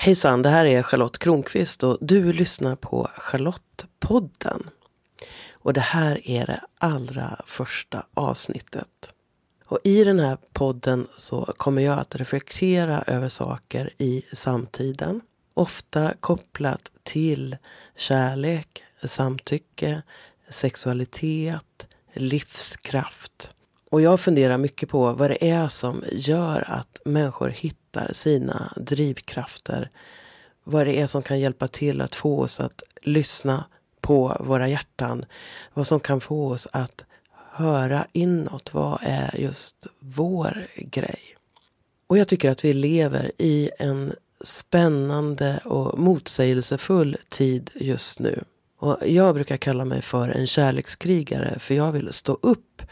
Hejsan, det här är Charlotte Kronqvist och du lyssnar på Charlottepodden. Och det här är det allra första avsnittet. Och i den här podden så kommer jag att reflektera över saker i samtiden. Ofta kopplat till kärlek, samtycke, sexualitet, livskraft. Och jag funderar mycket på vad det är som gör att människor hittar sina drivkrafter. Vad det är som kan hjälpa till att få oss att lyssna på våra hjärtan. Vad som kan få oss att höra inåt. Vad är just vår grej? Och jag tycker att vi lever i en spännande och motsägelsefull tid just nu. Och jag brukar kalla mig för en kärlekskrigare för jag vill stå upp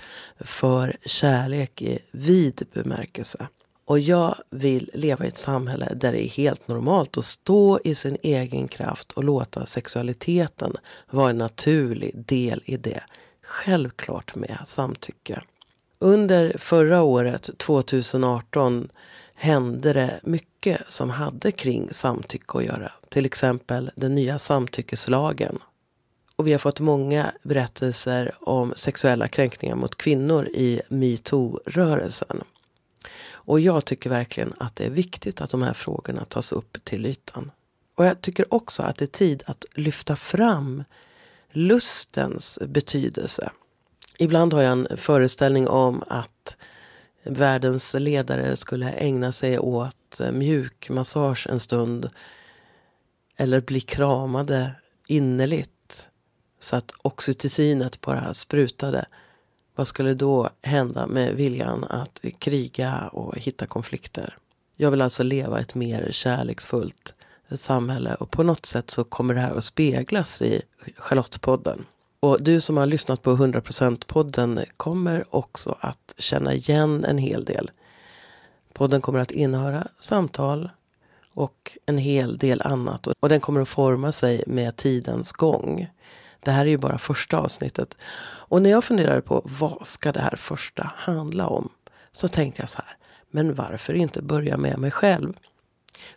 för kärlek i vid bemärkelse. Och jag vill leva i ett samhälle där det är helt normalt att stå i sin egen kraft och låta sexualiteten vara en naturlig del i det. Självklart med samtycke. Under förra året, 2018, hände det mycket som hade kring samtycke att göra. Till exempel den nya samtyckeslagen och vi har fått många berättelser om sexuella kränkningar mot kvinnor i metoo-rörelsen. Och jag tycker verkligen att det är viktigt att de här frågorna tas upp till ytan. Och jag tycker också att det är tid att lyfta fram lustens betydelse. Ibland har jag en föreställning om att världens ledare skulle ägna sig åt mjukmassage en stund. Eller bli kramade innerligt så att oxytocinet bara sprutade. Vad skulle då hända med viljan att kriga och hitta konflikter? Jag vill alltså leva ett mer kärleksfullt samhälle och på något sätt så kommer det här att speglas i Charlottepodden. Och du som har lyssnat på 100%-podden kommer också att känna igen en hel del. Podden kommer att innehöra samtal och en hel del annat och den kommer att forma sig med tidens gång. Det här är ju bara första avsnittet. Och när jag funderade på vad ska det här första handla om? Så tänkte jag så här, men varför inte börja med mig själv?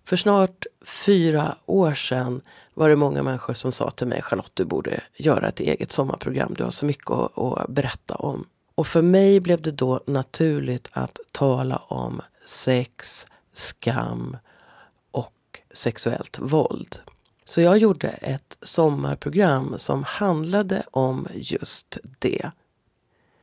För snart fyra år sedan var det många människor som sa till mig, Charlotte du borde göra ett eget sommarprogram, du har så mycket att, att berätta om. Och för mig blev det då naturligt att tala om sex, skam och sexuellt våld. Så jag gjorde ett sommarprogram som handlade om just det.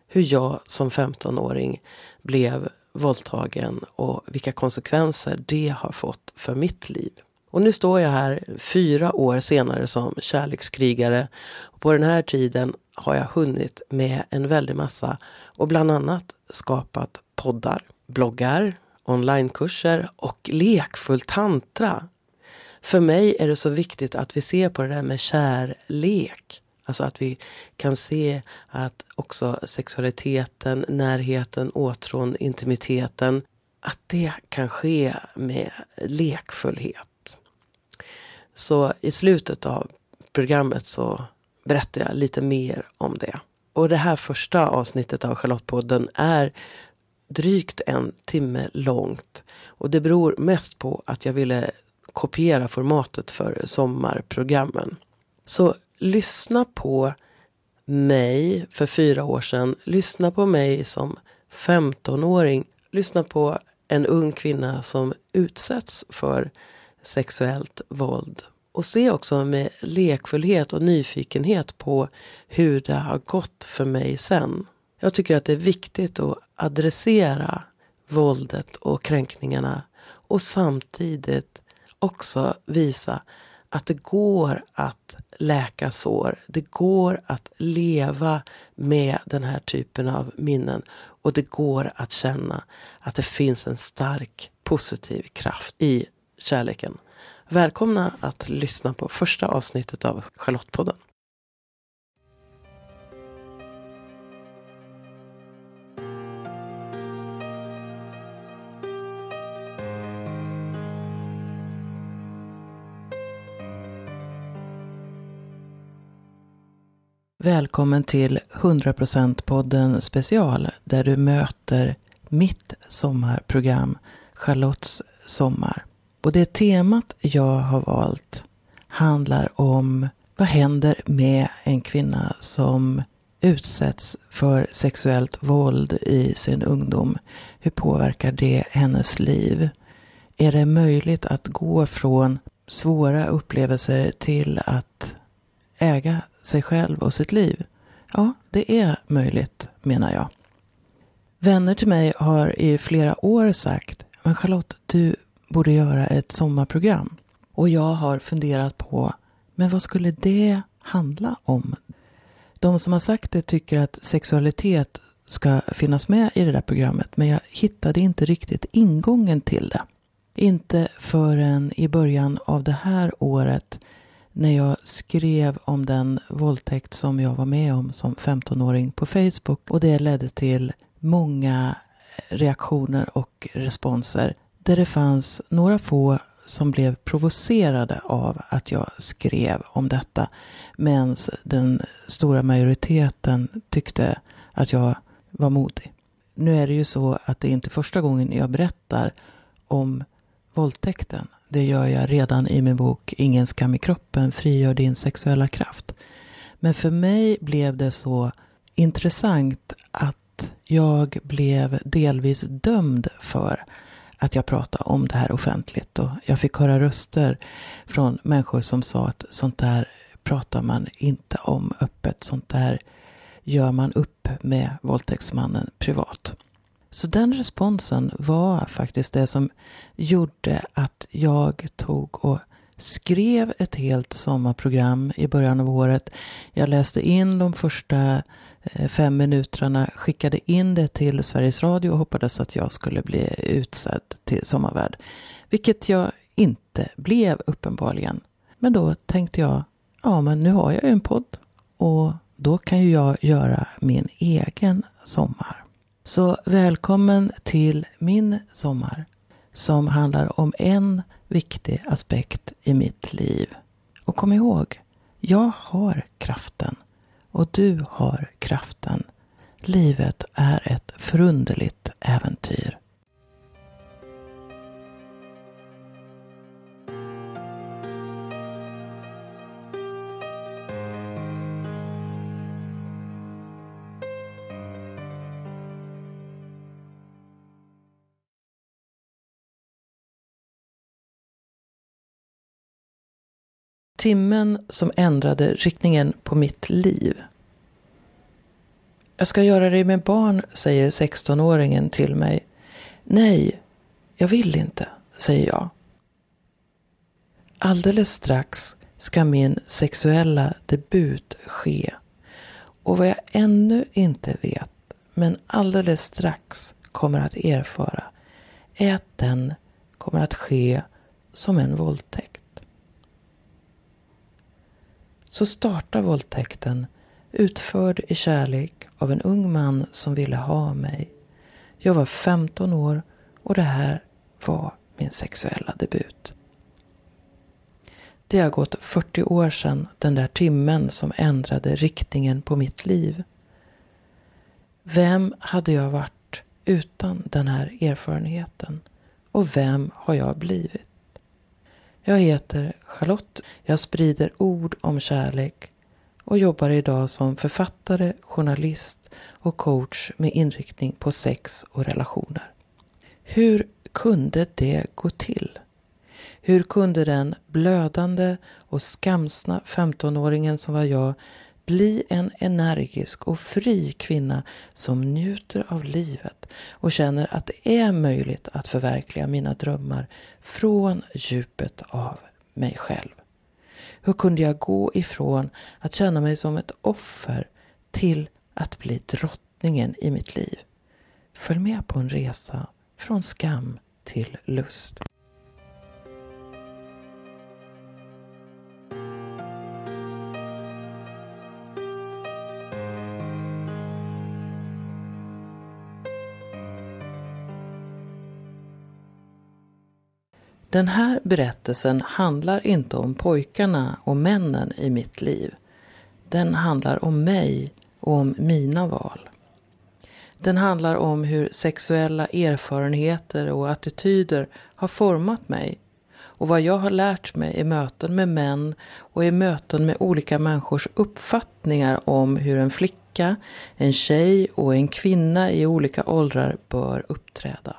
Hur jag som 15-åring blev våldtagen och vilka konsekvenser det har fått för mitt liv. Och nu står jag här fyra år senare som kärlekskrigare. Och på den här tiden har jag hunnit med en väldig massa och bland annat skapat poddar, bloggar, onlinekurser och lekfull tantra för mig är det så viktigt att vi ser på det där med kärlek. Alltså att vi kan se att också sexualiteten, närheten, åtrån, intimiteten, att det kan ske med lekfullhet. Så i slutet av programmet så berättar jag lite mer om det. Och det här första avsnittet av Charlottepodden är drygt en timme långt. Och det beror mest på att jag ville kopiera formatet för sommarprogrammen. Så lyssna på mig för fyra år sedan. Lyssna på mig som 15-åring. Lyssna på en ung kvinna som utsätts för sexuellt våld. Och se också med lekfullhet och nyfikenhet på hur det har gått för mig sen. Jag tycker att det är viktigt att adressera våldet och kränkningarna och samtidigt också visa att det går att läka sår. Det går att leva med den här typen av minnen. Och det går att känna att det finns en stark positiv kraft i kärleken. Välkomna att lyssna på första avsnittet av Charlottepodden. Välkommen till 100% podden special där du möter mitt sommarprogram Charlottes sommar. Och det temat jag har valt handlar om vad händer med en kvinna som utsätts för sexuellt våld i sin ungdom? Hur påverkar det hennes liv? Är det möjligt att gå från svåra upplevelser till att äga sig själv och sitt liv? Ja, det är möjligt, menar jag. Vänner till mig har i flera år sagt, men Charlotte, du borde göra ett sommarprogram. Och jag har funderat på, men vad skulle det handla om? De som har sagt det tycker att sexualitet ska finnas med i det där programmet, men jag hittade inte riktigt ingången till det. Inte förrän i början av det här året när jag skrev om den våldtäkt som jag var med om som 15-åring på Facebook och det ledde till många reaktioner och responser där det fanns några få som blev provocerade av att jag skrev om detta. Medan den stora majoriteten tyckte att jag var modig. Nu är det ju så att det är inte första gången jag berättar om våldtäkten. Det gör jag redan i min bok Ingen skam i kroppen, frigör din sexuella kraft. Men för mig blev det så intressant att jag blev delvis dömd för att jag pratade om det här offentligt. Och jag fick höra röster från människor som sa att sånt där pratar man inte om öppet. Sånt där gör man upp med våldtäktsmannen privat. Så den responsen var faktiskt det som gjorde att jag tog och skrev ett helt sommarprogram i början av året. Jag läste in de första eh, fem minuterna, skickade in det till Sveriges Radio och hoppades att jag skulle bli utsedd till sommarvärd. Vilket jag inte blev uppenbarligen. Men då tänkte jag, ja men nu har jag ju en podd och då kan ju jag göra min egen sommar. Så välkommen till min sommar som handlar om en viktig aspekt i mitt liv. Och kom ihåg, jag har kraften och du har kraften. Livet är ett förunderligt äventyr. Timmen som ändrade riktningen på mitt liv. Jag ska göra det med barn, säger 16-åringen till mig. Nej, jag vill inte, säger jag. Alldeles strax ska min sexuella debut ske. Och vad jag ännu inte vet, men alldeles strax kommer att erfara, är att den kommer att ske som en våldtäkt så startar våldtäkten utförd i kärlek av en ung man som ville ha mig. Jag var 15 år och det här var min sexuella debut. Det har gått 40 år sedan den där timmen som ändrade riktningen på mitt liv. Vem hade jag varit utan den här erfarenheten? Och vem har jag blivit? Jag heter Charlotte. Jag sprider ord om kärlek och jobbar idag som författare, journalist och coach med inriktning på sex och relationer. Hur kunde det gå till? Hur kunde den blödande och skamsna 15-åringen som var jag bli en energisk och fri kvinna som njuter av livet och känner att det är möjligt att förverkliga mina drömmar från djupet av mig själv. Hur kunde jag gå ifrån att känna mig som ett offer till att bli drottningen i mitt liv? Följ med på en resa från skam till lust. Den här berättelsen handlar inte om pojkarna och männen i mitt liv. Den handlar om mig och om mina val. Den handlar om hur sexuella erfarenheter och attityder har format mig Och vad jag har lärt mig i möten med män och i möten med olika människors uppfattningar om hur en flicka, en tjej och en kvinna i olika åldrar bör uppträda.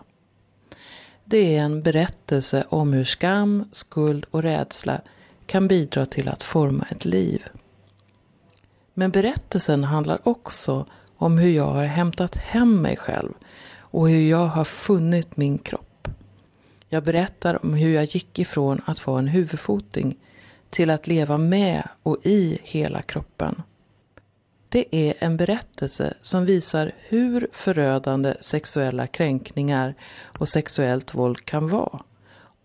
Det är en berättelse om hur skam, skuld och rädsla kan bidra till att forma ett liv. Men berättelsen handlar också om hur jag har hämtat hem mig själv och hur jag har funnit min kropp. Jag berättar om hur jag gick ifrån att vara en huvudfoting till att leva med och i hela kroppen. Det är en berättelse som visar hur förödande sexuella kränkningar och sexuellt våld kan vara.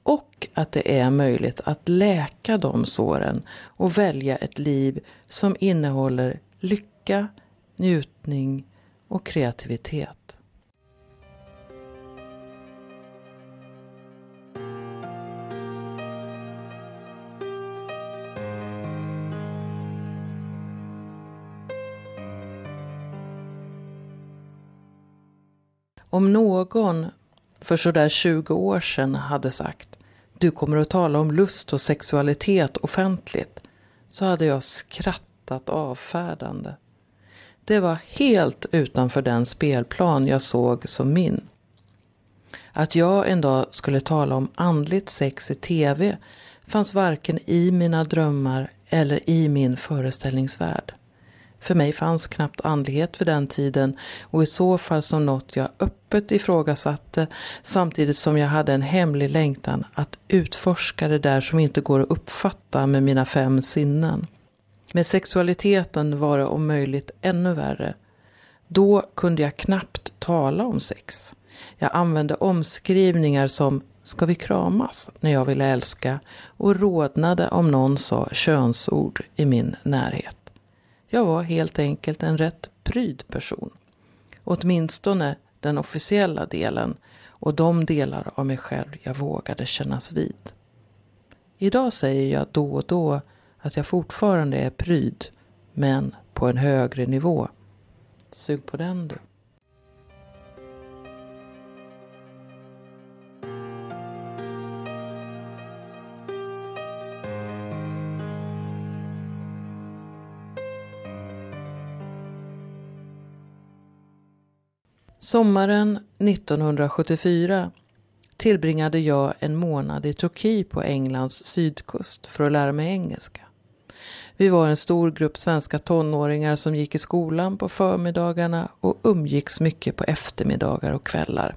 Och att det är möjligt att läka de såren och välja ett liv som innehåller lycka, njutning och kreativitet. Om någon för sådär 20 år sedan hade sagt du kommer att tala om lust och sexualitet offentligt så hade jag skrattat avfärdande. Det var helt utanför den spelplan jag såg som min. Att jag en dag skulle tala om andligt sex i tv fanns varken i mina drömmar eller i min föreställningsvärld. För mig fanns knappt andlighet vid den tiden och i så fall som något jag öppet ifrågasatte samtidigt som jag hade en hemlig längtan att utforska det där som inte går att uppfatta med mina fem sinnen. Med sexualiteten var det om möjligt ännu värre. Då kunde jag knappt tala om sex. Jag använde omskrivningar som Ska vi kramas? när jag ville älska och rodnade om någon sa könsord i min närhet. Jag var helt enkelt en rätt pryd person. Åtminstone den officiella delen och de delar av mig själv jag vågade kännas vid. Idag säger jag då och då att jag fortfarande är pryd, men på en högre nivå. Sug på den du. Sommaren 1974 tillbringade jag en månad i Turki på Englands sydkust för att lära mig engelska. Vi var en stor grupp svenska tonåringar som gick i skolan på förmiddagarna och umgicks mycket på eftermiddagar och kvällar.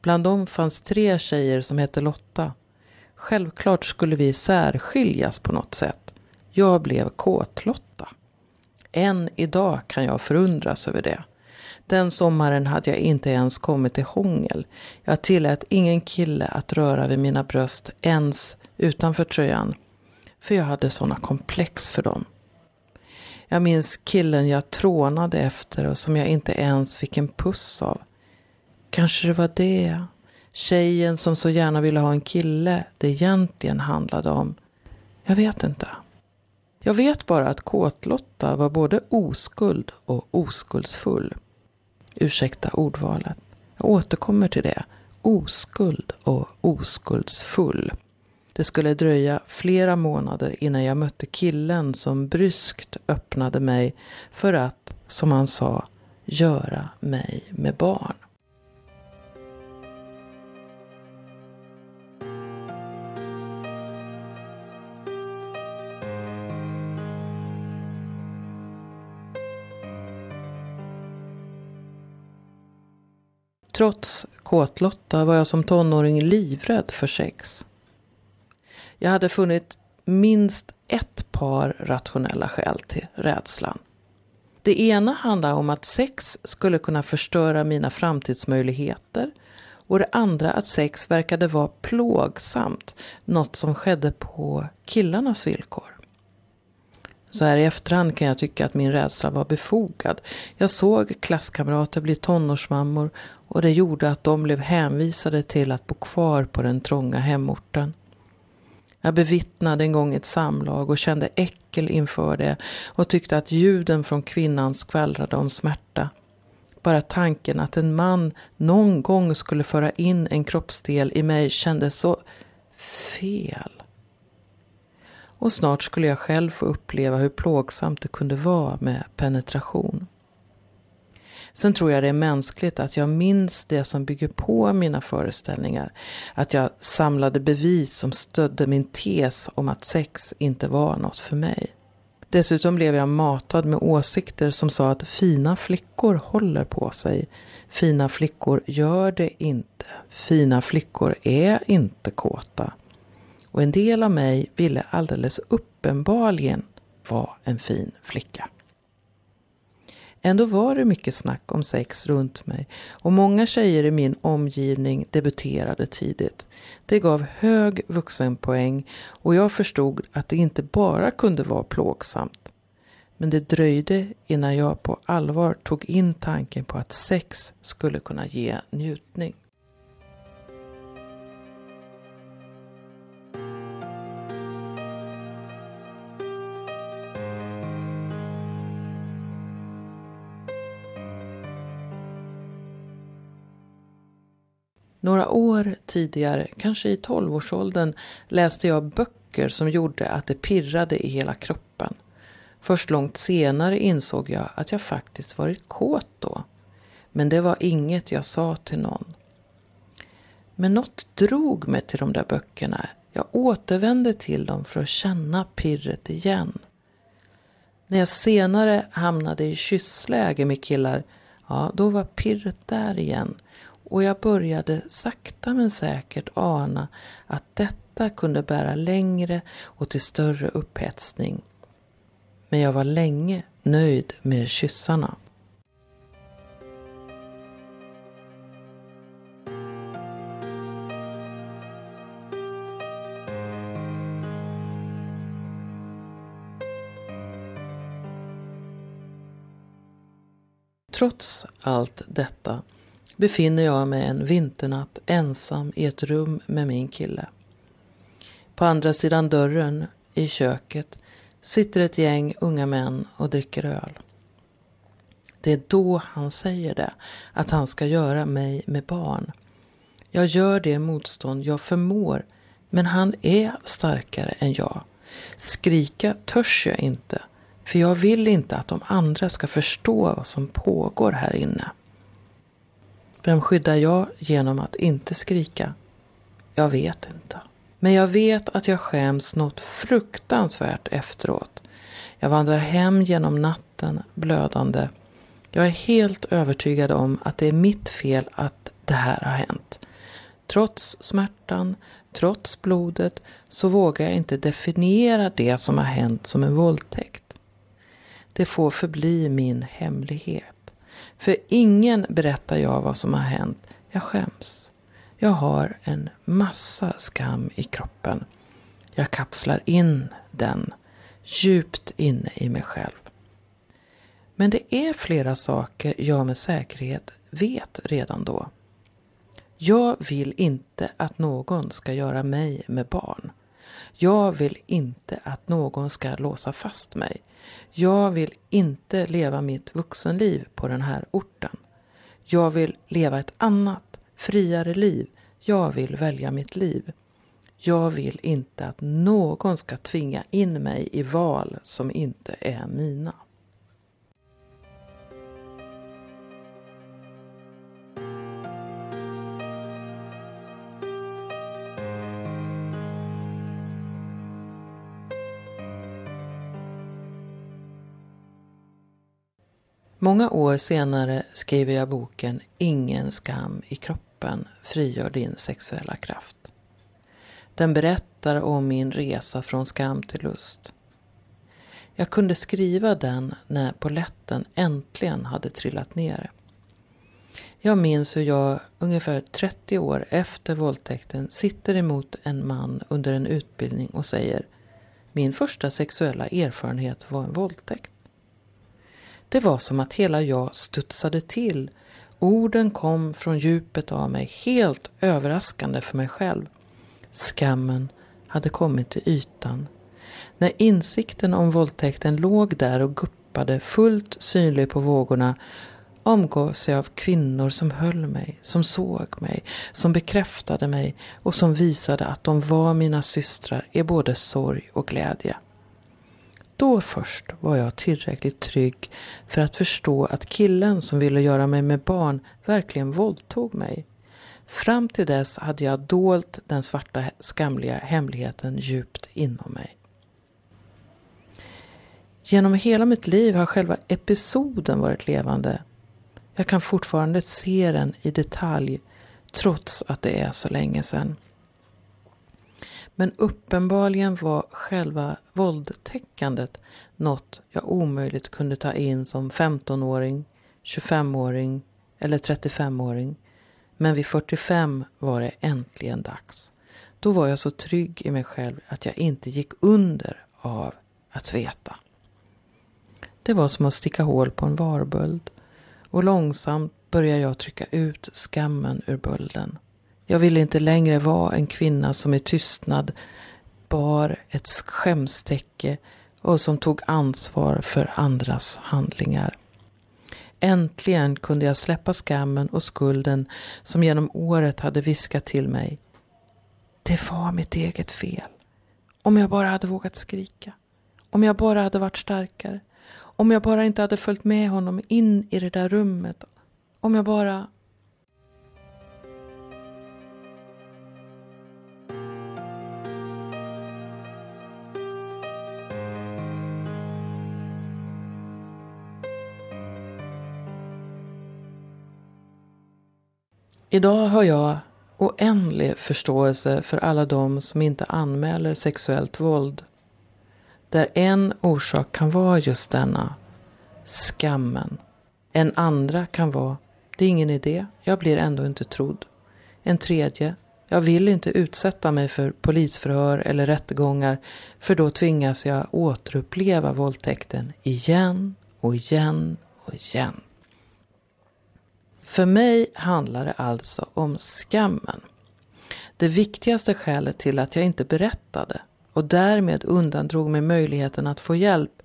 Bland dem fanns tre tjejer som hette Lotta. Självklart skulle vi särskiljas på något sätt. Jag blev kåtlotta. Än idag kan jag förundras över det. Den sommaren hade jag inte ens kommit till hångel. Jag tillät ingen kille att röra vid mina bröst ens utanför tröjan. För jag hade sådana komplex för dem. Jag minns killen jag trånade efter och som jag inte ens fick en puss av. Kanske det var det. Tjejen som så gärna ville ha en kille det egentligen handlade om. Jag vet inte. Jag vet bara att Kåtlotta var både oskuld och oskuldsfull. Ursäkta ordvalet. Jag återkommer till det. Oskuld och oskuldsfull. Det skulle dröja flera månader innan jag mötte killen som bryskt öppnade mig för att, som han sa, göra mig med barn. Trots kåtlotta var jag som tonåring livrädd för sex. Jag hade funnit minst ett par rationella skäl till rädslan. Det ena handlade om att sex skulle kunna förstöra mina framtidsmöjligheter och det andra att sex verkade vara plågsamt, något som skedde på killarnas villkor. Så här i efterhand kan jag tycka att min rädsla var befogad. Jag såg klasskamrater bli tonårsmammor och det gjorde att de blev hänvisade till att bo kvar på den trånga hemorten. Jag bevittnade en gång ett samlag och kände äckel inför det och tyckte att ljuden från kvinnan skvallrade om smärta. Bara tanken att en man någon gång skulle föra in en kroppsdel i mig kändes så fel. Och snart skulle jag själv få uppleva hur plågsamt det kunde vara med penetration. Sen tror jag det är mänskligt att jag minns det som bygger på mina föreställningar. Att jag samlade bevis som stödde min tes om att sex inte var något för mig. Dessutom blev jag matad med åsikter som sa att fina flickor håller på sig. Fina flickor gör det inte. Fina flickor är inte kåta. Och en del av mig ville alldeles uppenbarligen vara en fin flicka. Ändå var det mycket snack om sex runt mig och många tjejer i min omgivning debuterade tidigt. Det gav hög vuxenpoäng och jag förstod att det inte bara kunde vara plågsamt. Men det dröjde innan jag på allvar tog in tanken på att sex skulle kunna ge njutning. Några år tidigare, kanske i tolvårsåldern, läste jag böcker som gjorde att det pirrade i hela kroppen. Först långt senare insåg jag att jag faktiskt varit kåt då. Men det var inget jag sa till någon. Men något drog mig till de där böckerna. Jag återvände till dem för att känna pirret igen. När jag senare hamnade i kyssläge med killar, ja då var pirret där igen. Och jag började sakta men säkert ana att detta kunde bära längre och till större upphetsning. Men jag var länge nöjd med kyssarna. Trots allt detta befinner jag mig en vinternatt ensam i ett rum med min kille. På andra sidan dörren, i köket, sitter ett gäng unga män och dricker öl. Det är då han säger det, att han ska göra mig med barn. Jag gör det motstånd jag förmår, men han är starkare än jag. Skrika törs jag inte, för jag vill inte att de andra ska förstå vad som pågår här inne. Vem skyddar jag genom att inte skrika? Jag vet inte. Men jag vet att jag skäms något fruktansvärt efteråt. Jag vandrar hem genom natten blödande. Jag är helt övertygad om att det är mitt fel att det här har hänt. Trots smärtan, trots blodet, så vågar jag inte definiera det som har hänt som en våldtäkt. Det får förbli min hemlighet. För ingen berättar jag vad som har hänt. Jag skäms. Jag har en massa skam i kroppen. Jag kapslar in den djupt inne i mig själv. Men det är flera saker jag med säkerhet vet redan då. Jag vill inte att någon ska göra mig med barn. Jag vill inte att någon ska låsa fast mig. Jag vill inte leva mitt vuxenliv på den här orten. Jag vill leva ett annat, friare liv. Jag vill välja mitt liv. Jag vill inte att någon ska tvinga in mig i val som inte är mina. Många år senare skriver jag boken Ingen skam i kroppen frigör din sexuella kraft. Den berättar om min resa från skam till lust. Jag kunde skriva den när poletten äntligen hade trillat ner. Jag minns hur jag ungefär 30 år efter våldtäkten sitter emot en man under en utbildning och säger Min första sexuella erfarenhet var en våldtäkt. Det var som att hela jag studsade till. Orden kom från djupet av mig, helt överraskande för mig själv. Skammen hade kommit till ytan. När insikten om våldtäkten låg där och guppade fullt synlig på vågorna omgavs jag av kvinnor som höll mig, som såg mig, som bekräftade mig och som visade att de var mina systrar i både sorg och glädje. Då först var jag tillräckligt trygg för att förstå att killen som ville göra mig med barn verkligen våldtog mig. Fram till dess hade jag dolt den svarta skamliga hemligheten djupt inom mig. Genom hela mitt liv har själva episoden varit levande. Jag kan fortfarande se den i detalj trots att det är så länge sedan. Men uppenbarligen var själva våldtäckandet något jag omöjligt kunde ta in som 15-åring, 25-åring eller 35-åring. Men vid 45 var det äntligen dags. Då var jag så trygg i mig själv att jag inte gick under av att veta. Det var som att sticka hål på en varböld och långsamt började jag trycka ut skammen ur bölden. Jag ville inte längre vara en kvinna som i tystnad bar ett skämstäcke och som tog ansvar för andras handlingar. Äntligen kunde jag släppa skammen och skulden som genom året hade viskat till mig. Det var mitt eget fel. Om jag bara hade vågat skrika. Om jag bara hade varit starkare. Om jag bara inte hade följt med honom in i det där rummet. Om jag bara... Idag har jag oändlig förståelse för alla de som inte anmäler sexuellt våld. Där en orsak kan vara just denna, skammen. En andra kan vara, det är ingen idé, jag blir ändå inte trodd. En tredje, jag vill inte utsätta mig för polisförhör eller rättegångar för då tvingas jag återuppleva våldtäkten igen och igen och igen. För mig handlar det alltså om skammen. Det viktigaste skälet till att jag inte berättade och därmed undandrog mig möjligheten att få hjälp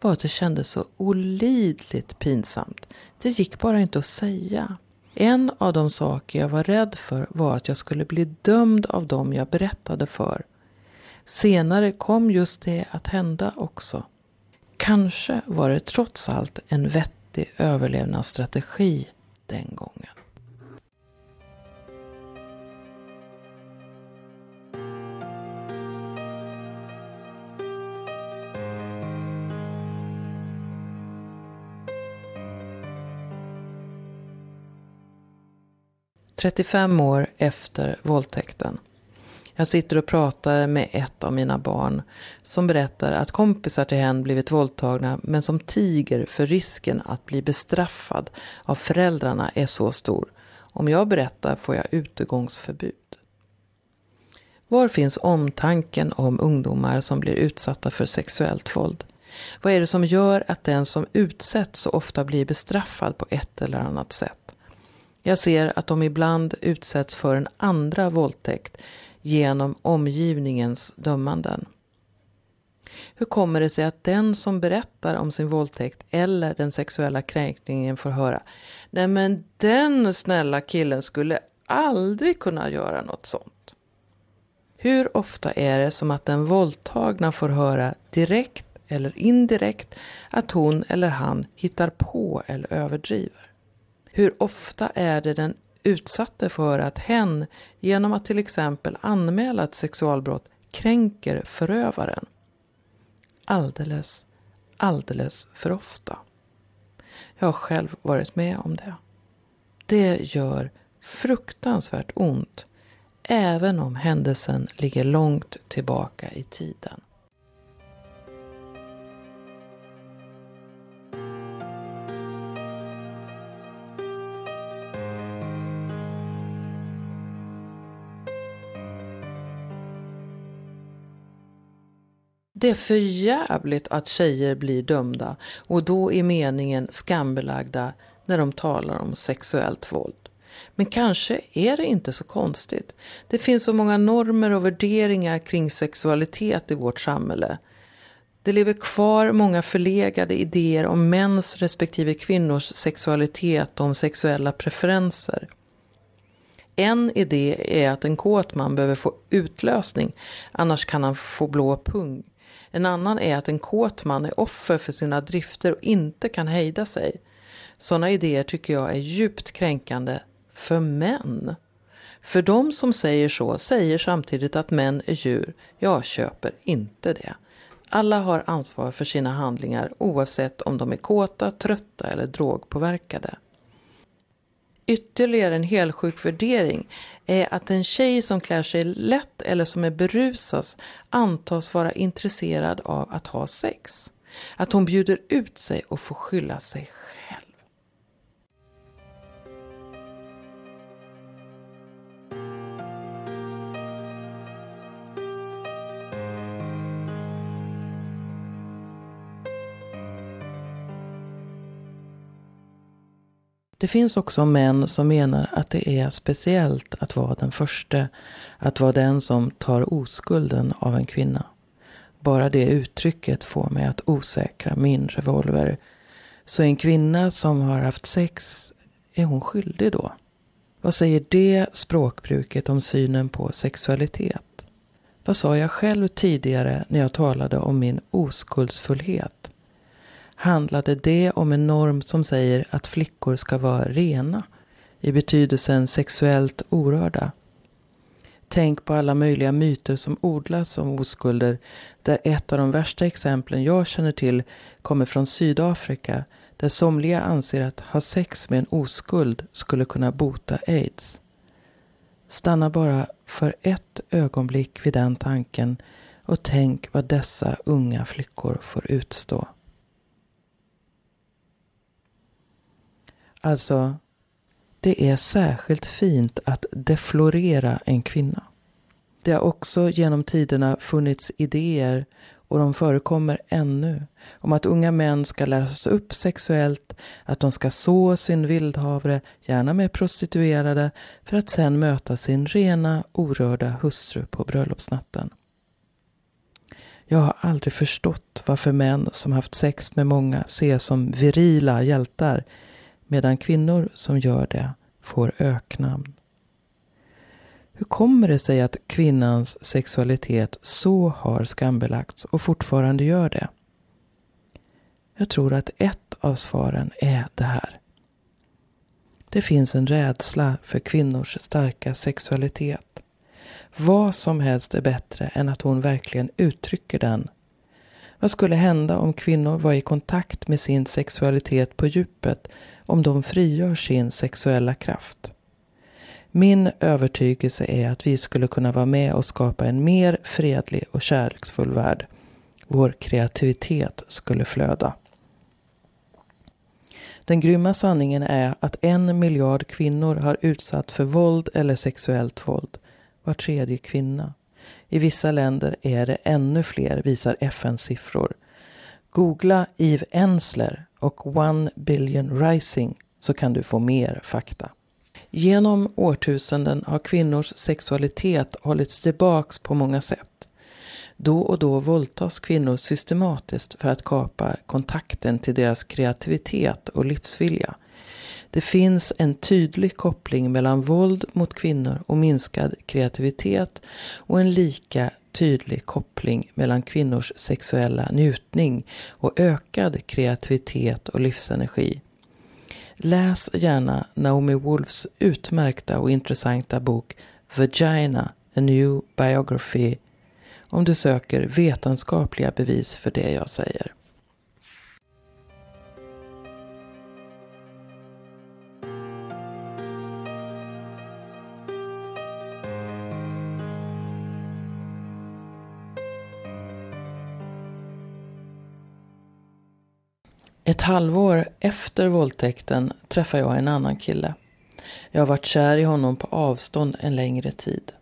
var att det kändes så olidligt pinsamt. Det gick bara inte att säga. En av de saker jag var rädd för var att jag skulle bli dömd av dem jag berättade för. Senare kom just det att hända också. Kanske var det trots allt en vettig överlevnadsstrategi den gången. –35 år efter våldtäkten jag sitter och pratar med ett av mina barn som berättar att kompisar till henne blivit våldtagna men som tiger för risken att bli bestraffad av föräldrarna är så stor. Om jag berättar får jag utegångsförbud. Var finns omtanken om ungdomar som blir utsatta för sexuellt våld? Vad är det som gör att den som utsätts så ofta blir bestraffad på ett eller annat sätt? Jag ser att de ibland utsätts för en andra våldtäkt genom omgivningens dömanden. Hur kommer det sig att den som berättar om sin våldtäkt eller den sexuella kränkningen får höra Nej men den snälla killen skulle aldrig kunna göra något sånt. Hur ofta är det som att den våldtagna får höra direkt eller indirekt att hon eller han hittar på eller överdriver? Hur ofta är det den utsatte för att hen genom att till exempel anmäla ett sexualbrott kränker förövaren. Alldeles, alldeles för ofta. Jag har själv varit med om det. Det gör fruktansvärt ont även om händelsen ligger långt tillbaka i tiden. Det är för jävligt att tjejer blir dömda och då är meningen skambelagda när de talar om sexuellt våld. Men kanske är det inte så konstigt. Det finns så många normer och värderingar kring sexualitet i vårt samhälle. Det lever kvar många förlegade idéer om mäns respektive kvinnors sexualitet och om sexuella preferenser. En idé är att en kåt man behöver få utlösning, annars kan han få blå pung. En annan är att en kåt man är offer för sina drifter och inte kan hejda sig. Sådana idéer tycker jag är djupt kränkande för män. För de som säger så säger samtidigt att män är djur. Jag köper inte det. Alla har ansvar för sina handlingar oavsett om de är kåta, trötta eller drogpåverkade. Ytterligare en helsjuk värdering är att en tjej som klär sig lätt eller som är berusad antas vara intresserad av att ha sex. Att hon bjuder ut sig och får skylla sig Det finns också män som menar att det är speciellt att vara den första, att vara den som tar oskulden av en kvinna. Bara det uttrycket får mig att osäkra min revolver. Så en kvinna som har haft sex, är hon skyldig då? Vad säger det språkbruket om synen på sexualitet? Vad sa jag själv tidigare när jag talade om min oskuldsfullhet? Handlade det om en norm som säger att flickor ska vara rena i betydelsen sexuellt orörda. Tänk på alla möjliga myter som odlas om oskulder där ett av de värsta exemplen jag känner till kommer från Sydafrika där somliga anser att ha sex med en oskuld skulle kunna bota aids. Stanna bara för ett ögonblick vid den tanken och tänk vad dessa unga flickor får utstå. Alltså, det är särskilt fint att deflorera en kvinna. Det har också genom tiderna funnits idéer, och de förekommer ännu, om att unga män ska läras upp sexuellt, att de ska så sin vildhavre, gärna med prostituerade, för att sen möta sin rena, orörda hustru på bröllopsnatten. Jag har aldrig förstått varför män som haft sex med många ses som virila hjältar medan kvinnor som gör det får öknamn. Hur kommer det sig att kvinnans sexualitet så har skambelagts och fortfarande gör det? Jag tror att ett av svaren är det här. Det finns en rädsla för kvinnors starka sexualitet. Vad som helst är bättre än att hon verkligen uttrycker den. Vad skulle hända om kvinnor var i kontakt med sin sexualitet på djupet om de frigör sin sexuella kraft. Min övertygelse är att vi skulle kunna vara med och skapa en mer fredlig och kärleksfull värld. Vår kreativitet skulle flöda. Den grymma sanningen är att en miljard kvinnor har utsatts för våld eller sexuellt våld. Var tredje kvinna. I vissa länder är det ännu fler, visar FNs siffror. Googla Eve Ensler och One Billion Rising så kan du få mer fakta. Genom årtusenden har kvinnors sexualitet hållits tillbaks på många sätt. Då och då våldtas kvinnor systematiskt för att kapa kontakten till deras kreativitet och livsvilja. Det finns en tydlig koppling mellan våld mot kvinnor och minskad kreativitet och en lika tydlig koppling mellan kvinnors sexuella njutning och ökad kreativitet och livsenergi. Läs gärna Naomi Wolfs utmärkta och intressanta bok Vagina, A New Biography om du söker vetenskapliga bevis för det jag säger. Ett halvår efter våldtäkten träffar jag en annan kille. Jag har varit kär i honom på avstånd en längre tid.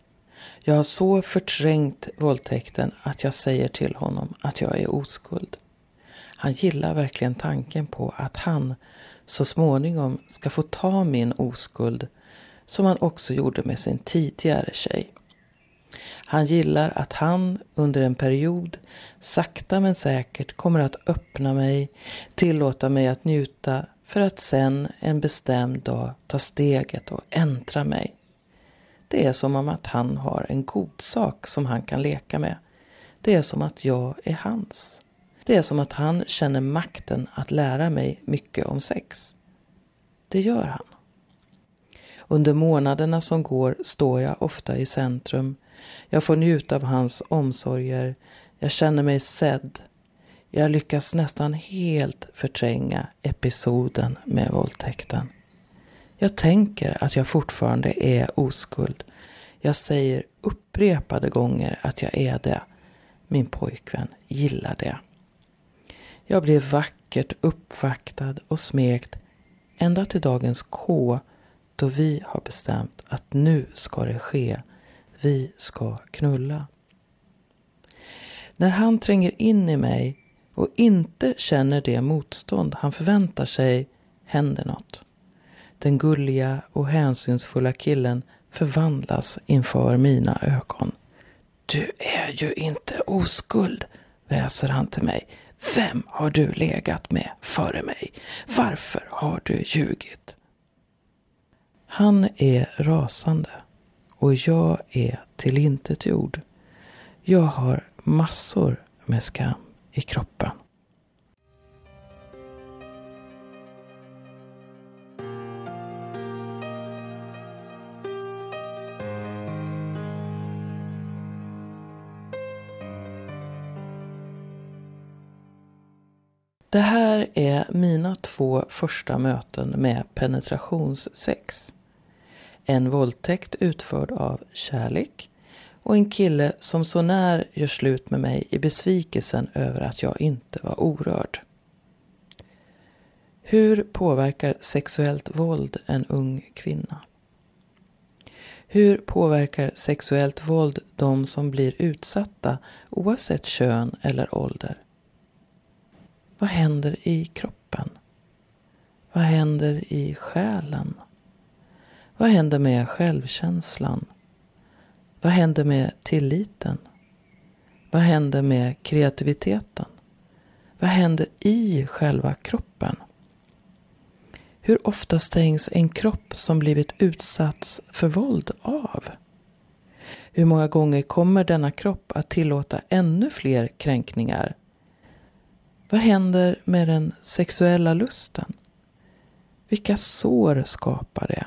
Jag har så förträngt våldtäkten att jag säger till honom att jag är oskuld. Han gillar verkligen tanken på att han så småningom ska få ta min oskuld som han också gjorde med sin tidigare tjej. Han gillar att han under en period sakta men säkert kommer att öppna mig, tillåta mig att njuta för att sen en bestämd dag ta steget och äntra mig. Det är som om att han har en god sak som han kan leka med. Det är som att jag är hans. Det är som att han känner makten att lära mig mycket om sex. Det gör han. Under månaderna som går står jag ofta i centrum. Jag får njuta av hans omsorger. Jag känner mig sedd. Jag lyckas nästan helt förtränga episoden med våldtäkten. Jag tänker att jag fortfarande är oskuld. Jag säger upprepade gånger att jag är det. Min pojkvän gillar det. Jag blev vackert uppvaktad och smekt ända till dagens K då vi har bestämt att nu ska det ske. Vi ska knulla. När han tränger in i mig och inte känner det motstånd han förväntar sig händer något. Den gulliga och hänsynsfulla killen förvandlas inför mina ögon. Du är ju inte oskuld, väser han till mig. Vem har du legat med före mig? Varför har du ljugit? Han är rasande och jag är tillintetgjord. Jag har massor med skam i kroppen. Det här är mina två första möten med penetrationssex. En våldtäkt utförd av kärlek och en kille som så när gör slut med mig i besvikelsen över att jag inte var orörd. Hur påverkar sexuellt våld en ung kvinna? Hur påverkar sexuellt våld de som blir utsatta oavsett kön eller ålder? Vad händer i kroppen? Vad händer i själen? Vad händer med självkänslan? Vad händer med tilliten? Vad händer med kreativiteten? Vad händer i själva kroppen? Hur ofta stängs en kropp som blivit utsatt för våld av? Hur många gånger kommer denna kropp att tillåta ännu fler kränkningar? Vad händer med den sexuella lusten? Vilka sår skapar det?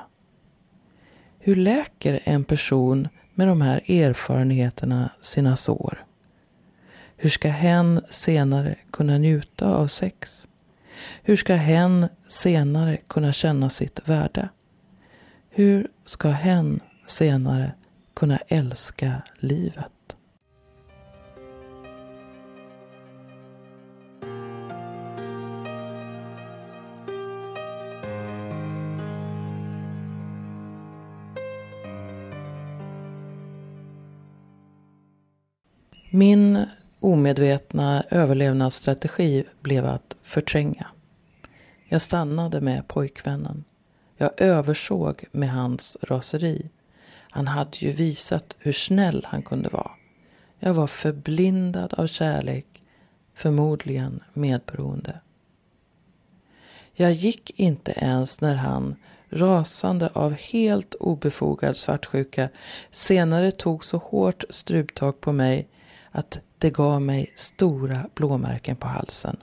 Hur läker en person med de här erfarenheterna sina sår? Hur ska hen senare kunna njuta av sex? Hur ska hen senare kunna känna sitt värde? Hur ska hen senare kunna älska livet? Min omedvetna överlevnadsstrategi blev att förtränga. Jag stannade med pojkvännen. Jag översåg med hans raseri. Han hade ju visat hur snäll han kunde vara. Jag var förblindad av kärlek, förmodligen medberoende. Jag gick inte ens när han, rasande av helt obefogad svartsjuka, senare tog så hårt struptag på mig att det gav mig stora blåmärken på halsen.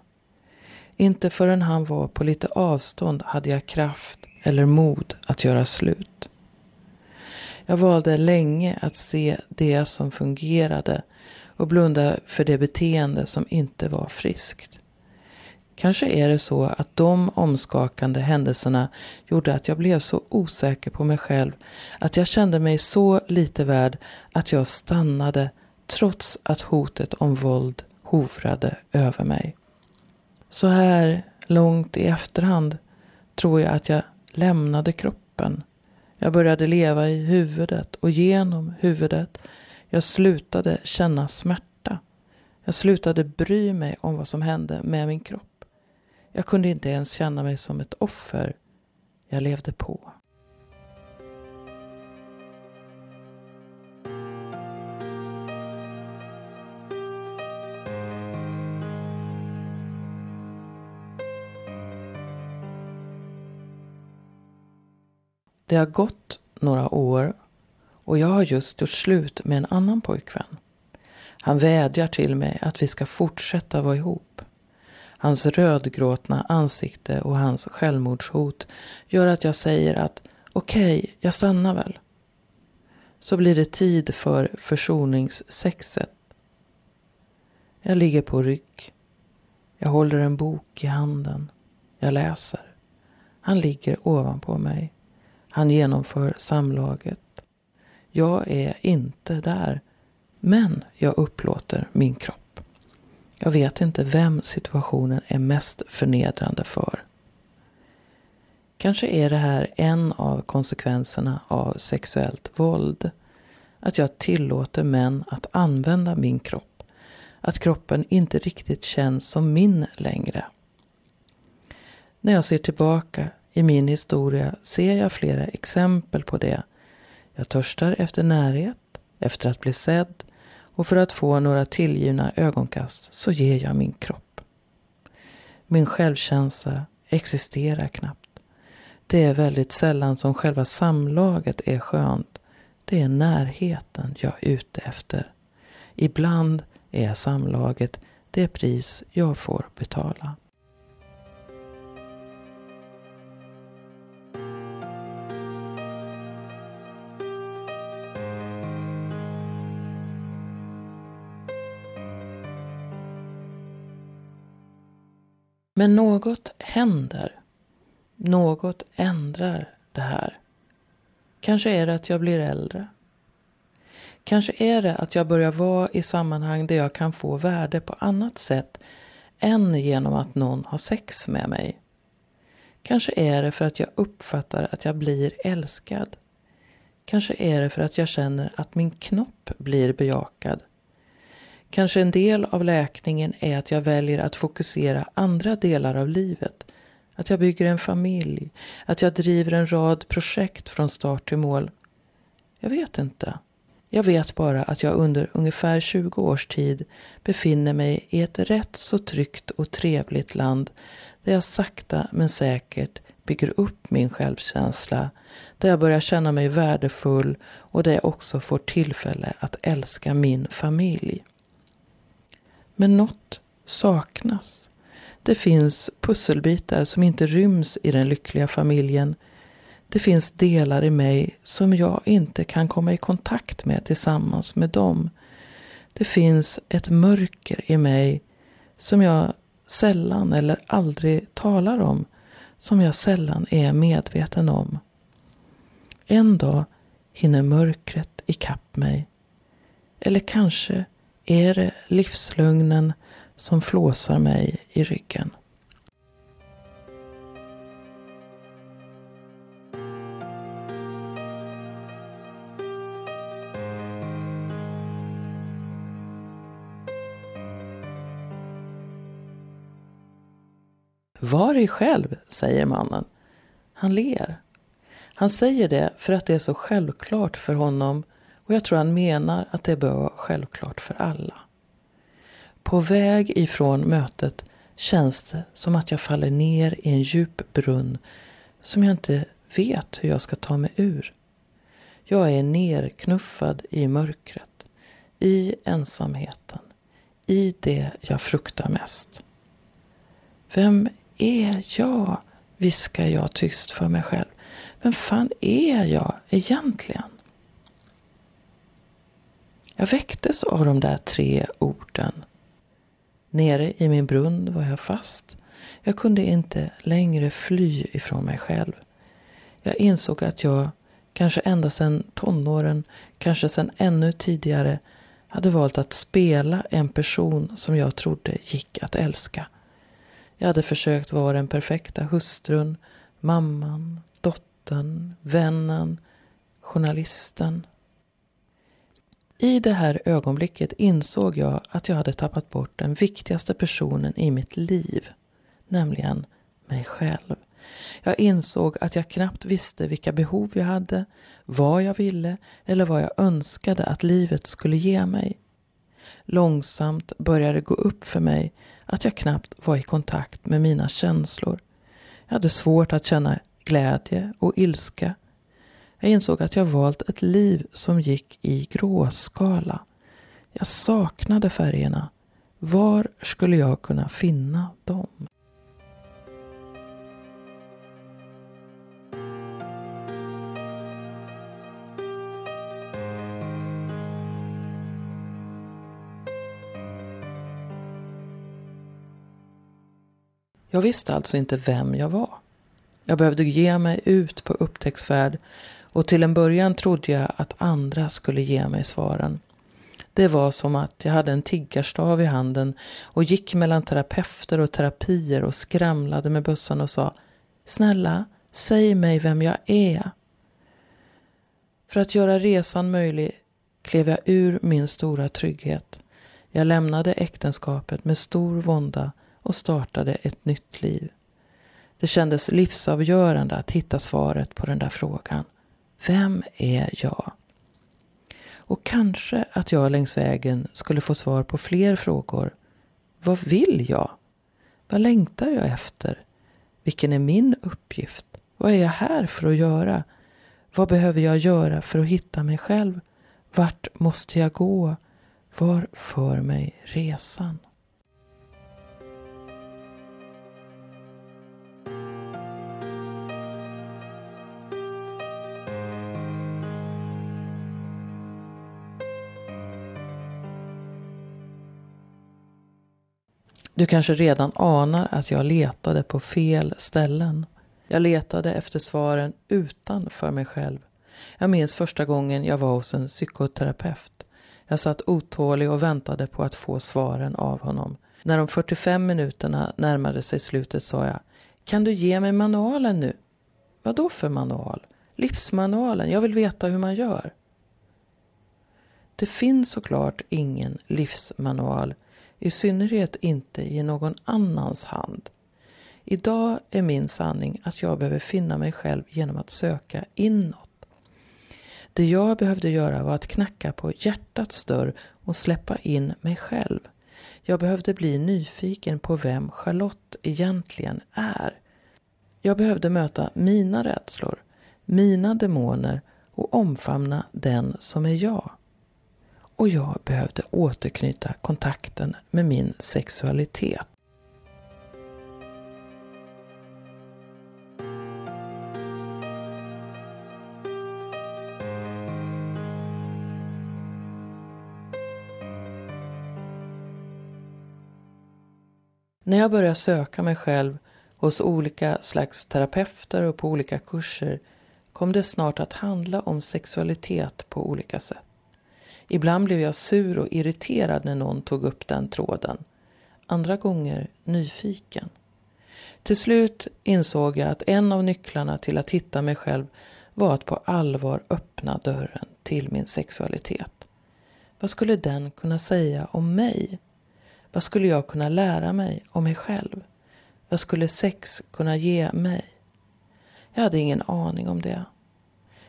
Inte förrän han var på lite avstånd hade jag kraft eller mod att göra slut. Jag valde länge att se det som fungerade och blunda för det beteende som inte var friskt. Kanske är det så att de omskakande händelserna gjorde att jag blev så osäker på mig själv att jag kände mig så lite värd att jag stannade trots att hotet om våld hovrade över mig. Så här långt i efterhand tror jag att jag lämnade kroppen. Jag började leva i huvudet och genom huvudet. Jag slutade känna smärta. Jag slutade bry mig om vad som hände med min kropp. Jag kunde inte ens känna mig som ett offer. Jag levde på. Det har gått några år och jag har just gjort slut med en annan pojkvän. Han vädjar till mig att vi ska fortsätta vara ihop. Hans rödgråtna ansikte och hans självmordshot gör att jag säger att okej, okay, jag stannar väl. Så blir det tid för försoningssexet. Jag ligger på rygg. Jag håller en bok i handen. Jag läser. Han ligger ovanpå mig. Han genomför samlaget. Jag är inte där. Men jag upplåter min kropp. Jag vet inte vem situationen är mest förnedrande för. Kanske är det här en av konsekvenserna av sexuellt våld. Att jag tillåter män att använda min kropp. Att kroppen inte riktigt känns som min längre. När jag ser tillbaka i min historia ser jag flera exempel på det. Jag törstar efter närhet, efter att bli sedd och för att få några tillgivna ögonkast så ger jag min kropp. Min självkänsla existerar knappt. Det är väldigt sällan som själva samlaget är skönt. Det är närheten jag är ute efter. Ibland är samlaget det pris jag får betala. Men något händer. Något ändrar det här. Kanske är det att jag blir äldre. Kanske är det att jag börjar vara i sammanhang där jag kan få värde på annat sätt än genom att någon har sex med mig. Kanske är det för att jag uppfattar att jag blir älskad. Kanske är det för att jag känner att min knopp blir bejakad Kanske en del av läkningen är att jag väljer att fokusera andra delar av livet. Att jag bygger en familj, att jag driver en rad projekt från start till mål. Jag vet inte. Jag vet bara att jag under ungefär 20 års tid befinner mig i ett rätt så tryggt och trevligt land där jag sakta men säkert bygger upp min självkänsla, där jag börjar känna mig värdefull och där jag också får tillfälle att älska min familj. Men något saknas. Det finns pusselbitar som inte ryms i den lyckliga familjen. Det finns delar i mig som jag inte kan komma i kontakt med tillsammans med dem. Det finns ett mörker i mig som jag sällan eller aldrig talar om. Som jag sällan är medveten om. En dag hinner mörkret ikapp mig. Eller kanske är det livslögnen som flåsar mig i ryggen. Var dig själv, säger mannen. Han ler. Han säger det för att det är så självklart för honom och jag tror han menar att det bör vara självklart för alla. På väg ifrån mötet känns det som att jag faller ner i en djup brunn som jag inte vet hur jag ska ta mig ur. Jag är nerknuffad i mörkret, i ensamheten, i det jag fruktar mest. Vem är jag? viskar jag tyst för mig själv. Vem fan är jag egentligen? Jag väcktes av de där tre orden. Nere i min brunn var jag fast. Jag kunde inte längre fly ifrån mig själv. Jag insåg att jag, kanske ända sedan tonåren, kanske sedan ännu tidigare, hade valt att spela en person som jag trodde gick att älska. Jag hade försökt vara den perfekta hustrun, mamman, dottern, vännen, journalisten. I det här ögonblicket insåg jag att jag hade tappat bort den viktigaste personen i mitt liv, nämligen mig själv. Jag insåg att jag knappt visste vilka behov jag hade, vad jag ville eller vad jag önskade att livet skulle ge mig. Långsamt började det gå upp för mig att jag knappt var i kontakt med mina känslor. Jag hade svårt att känna glädje och ilska. Jag insåg att jag valt ett liv som gick i gråskala. Jag saknade färgerna. Var skulle jag kunna finna dem? Jag visste alltså inte vem jag var. Jag behövde ge mig ut på upptäcktsfärd och till en början trodde jag att andra skulle ge mig svaren. Det var som att jag hade en tiggarstav i handen och gick mellan terapeuter och terapier och skramlade med bössan och sa Snälla, säg mig vem jag är. För att göra resan möjlig klev jag ur min stora trygghet. Jag lämnade äktenskapet med stor vånda och startade ett nytt liv. Det kändes livsavgörande att hitta svaret på den där frågan. Vem är jag? Och kanske att jag längs vägen skulle få svar på fler frågor. Vad vill jag? Vad längtar jag efter? Vilken är min uppgift? Vad är jag här för att göra? Vad behöver jag göra för att hitta mig själv? Vart måste jag gå? Var för mig resan? Du kanske redan anar att jag letade på fel ställen. Jag letade efter svaren utanför mig själv. Jag minns första gången jag var hos en psykoterapeut. Jag satt otålig och väntade på att få svaren av honom. När de 45 minuterna närmade sig slutet sa jag Kan du ge mig manualen nu? Vad då för manual? Livsmanualen, jag vill veta hur man gör. Det finns såklart ingen livsmanual i synnerhet inte i någon annans hand. Idag är min sanning att jag behöver finna mig själv genom att söka inåt. Det jag behövde göra var att knacka på hjärtats dörr och släppa in mig själv. Jag behövde bli nyfiken på vem Charlotte egentligen är. Jag behövde möta mina rädslor, mina demoner och omfamna den som är jag och jag behövde återknyta kontakten med min sexualitet. När jag började söka mig själv hos olika slags terapeuter och på olika kurser kom det snart att handla om sexualitet på olika sätt. Ibland blev jag sur och irriterad när någon tog upp den tråden. Andra gånger nyfiken. Till slut insåg jag att en av nycklarna till att hitta mig själv var att på allvar öppna dörren till min sexualitet. Vad skulle den kunna säga om mig? Vad skulle jag kunna lära mig om mig själv? Vad skulle sex kunna ge mig? Jag hade ingen aning om det.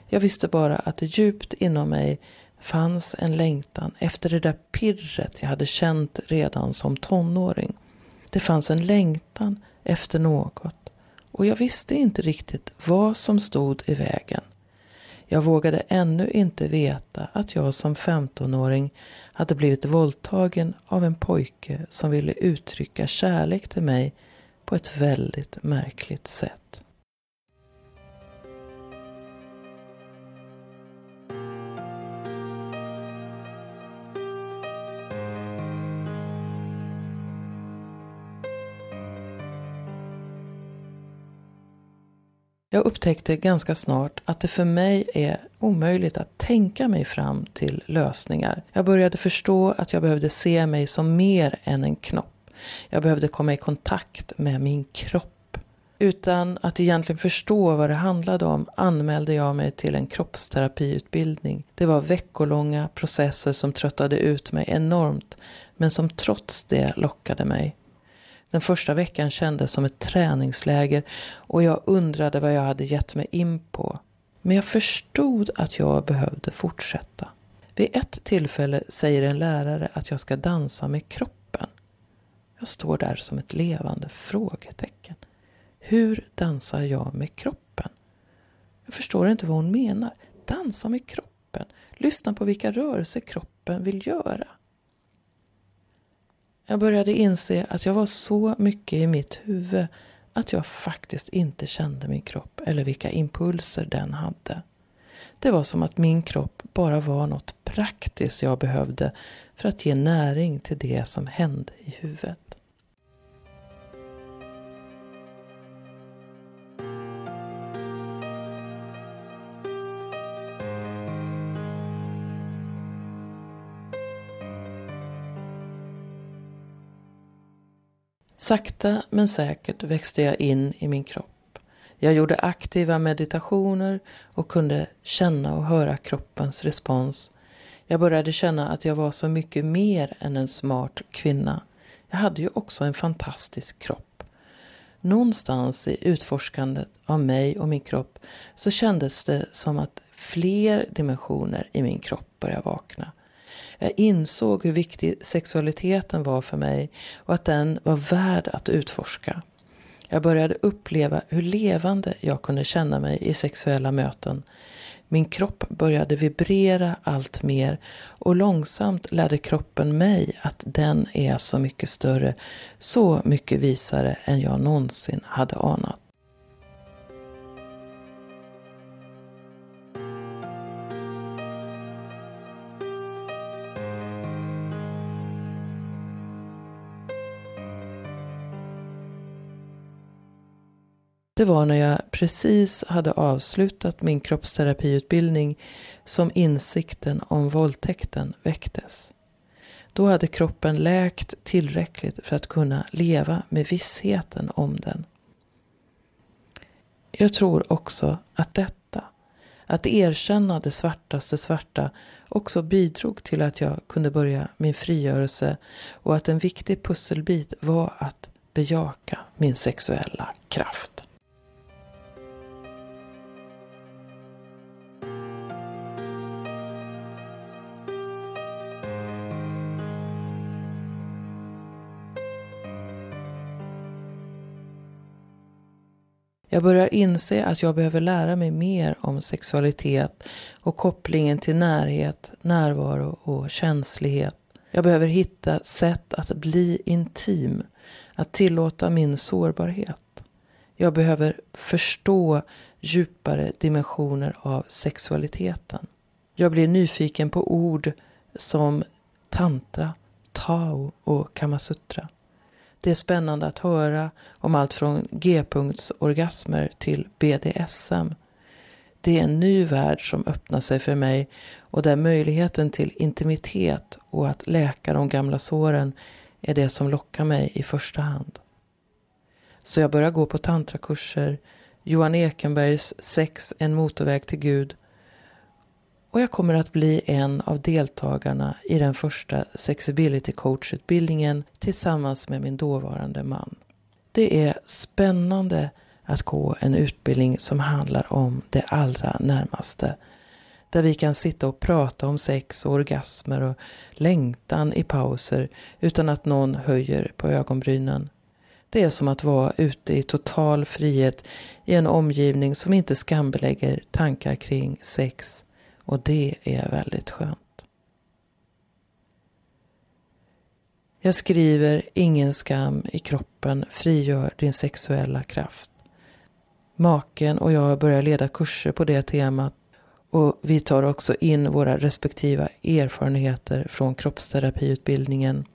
Jag visste bara att det djupt inom mig fanns en längtan efter det där pirret jag hade känt redan som tonåring. Det fanns en längtan efter något och jag visste inte riktigt vad som stod i vägen. Jag vågade ännu inte veta att jag som 15-åring hade blivit våldtagen av en pojke som ville uttrycka kärlek till mig på ett väldigt märkligt sätt. Jag upptäckte ganska snart att det för mig är omöjligt att tänka mig fram till lösningar. Jag började förstå att jag behövde se mig som mer än en knopp. Jag behövde komma i kontakt med min kropp. Utan att egentligen förstå vad det handlade om anmälde jag mig till en kroppsterapiutbildning. Det var veckolånga processer som tröttade ut mig enormt men som trots det lockade mig. Den första veckan kändes som ett träningsläger och jag undrade vad jag hade gett mig in på. Men jag förstod att jag behövde fortsätta. Vid ett tillfälle säger en lärare att jag ska dansa med kroppen. Jag står där som ett levande frågetecken. Hur dansar jag med kroppen? Jag förstår inte vad hon menar. Dansa med kroppen. Lyssna på vilka rörelser kroppen vill göra. Jag började inse att jag var så mycket i mitt huvud att jag faktiskt inte kände min kropp eller vilka impulser den hade. Det var som att min kropp bara var något praktiskt jag behövde för att ge näring till det som hände i huvudet. Sakta men säkert växte jag in i min kropp. Jag gjorde aktiva meditationer och kunde känna och höra kroppens respons. Jag började känna att jag var så mycket mer än en smart kvinna. Jag hade ju också en fantastisk kropp. Någonstans i utforskandet av mig och min kropp så kändes det som att fler dimensioner i min kropp började vakna. Jag insåg hur viktig sexualiteten var för mig och att den var värd att utforska. Jag började uppleva hur levande jag kunde känna mig i sexuella möten. Min kropp började vibrera allt mer och långsamt lärde kroppen mig att den är så mycket större, så mycket visare än jag någonsin hade anat. Det var när jag precis hade avslutat min kroppsterapiutbildning som insikten om våldtäkten väcktes. Då hade kroppen läkt tillräckligt för att kunna leva med vissheten om den. Jag tror också att detta, att erkänna det svartaste svarta, också bidrog till att jag kunde börja min frigörelse och att en viktig pusselbit var att bejaka min sexuella kraft. Jag börjar inse att jag behöver lära mig mer om sexualitet och kopplingen till närhet, närvaro och känslighet. Jag behöver hitta sätt att bli intim, att tillåta min sårbarhet. Jag behöver förstå djupare dimensioner av sexualiteten. Jag blir nyfiken på ord som tantra, tao och kamasutra. Det är spännande att höra om allt från G-punktsorgasmer till BDSM. Det är en ny värld som öppnar sig för mig och där möjligheten till intimitet och att läka de gamla såren är det som lockar mig i första hand. Så jag börjar gå på tantrakurser, Johan Ekenbergs Sex, en motorväg till Gud och jag kommer att bli en av deltagarna i den första Sexability coachutbildningen tillsammans med min dåvarande man. Det är spännande att gå en utbildning som handlar om det allra närmaste. Där vi kan sitta och prata om sex och orgasmer och längtan i pauser utan att någon höjer på ögonbrynen. Det är som att vara ute i total frihet i en omgivning som inte skambelägger tankar kring sex och det är väldigt skönt. Jag skriver Ingen skam i kroppen frigör din sexuella kraft. Maken och jag börjar leda kurser på det temat och vi tar också in våra respektiva erfarenheter från kroppsterapiutbildningen.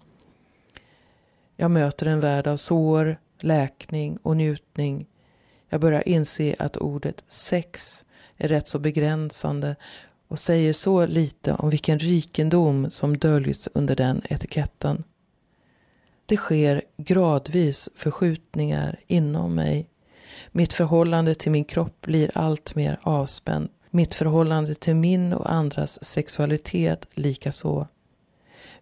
Jag möter en värld av sår, läkning och njutning. Jag börjar inse att ordet sex är rätt så begränsande och säger så lite om vilken rikedom som döljs under den etiketten. Det sker gradvis förskjutningar inom mig. Mitt förhållande till min kropp blir allt mer avspänt. Mitt förhållande till min och andras sexualitet likaså.